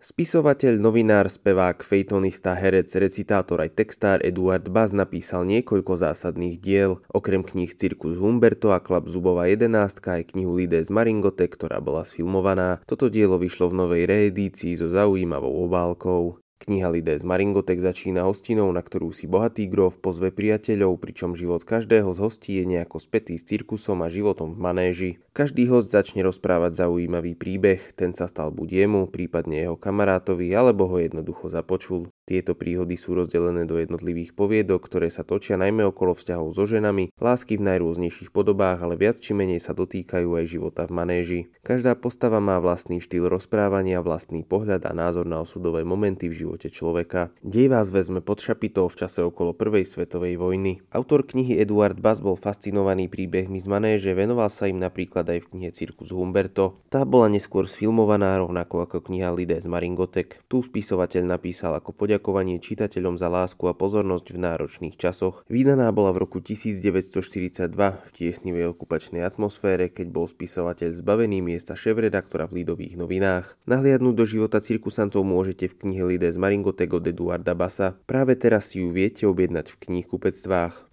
Spisovateľ, novinár, spevák, fejtonista, herec, recitátor aj textár Eduard Baz napísal niekoľko zásadných diel, okrem kníh Cirkus Humberto a Klap Zubová 11 aj knihu Lidé z Maringote, ktorá bola sfilmovaná. Toto dielo vyšlo v novej reedícii so zaujímavou obálkou. Kniha Lidé z Maringotek začína hostinou, na ktorú si bohatý grof pozve priateľov, pričom život každého z hostí je nejako spätý s cirkusom a životom v manéži. Každý host začne rozprávať zaujímavý príbeh, ten sa stal buď jemu, prípadne jeho kamarátovi, alebo ho jednoducho započul. Tieto príhody sú rozdelené do jednotlivých poviedok, ktoré sa točia najmä okolo vzťahov so ženami, lásky v najrôznejších podobách, ale viac či menej sa dotýkajú aj života v manéži. Každá postava má vlastný štýl rozprávania, vlastný pohľad a názor na osudové momenty v živote človeka. Dej vás vezme pod šapitou v čase okolo prvej svetovej vojny. Autor knihy Eduard Bass bol fascinovaný príbehmi z manéže, venoval sa im napríklad aj v knihe Cirkus Humberto. Tá bola neskôr sfilmovaná rovnako ako kniha Lidé z Maringotek. Tu spisovateľ napísal ako poďakovanie poďakovanie čitateľom za lásku a pozornosť v náročných časoch. Vydaná bola v roku 1942 v tiesnivej okupačnej atmosfére, keď bol spisovateľ zbavený miesta šéf-redaktora v Lidových novinách. Nahliadnúť do života cirkusantov môžete v knihe Lidé z Maringotek od Eduarda Basa. Práve teraz si ju viete objednať v knihkupectvách.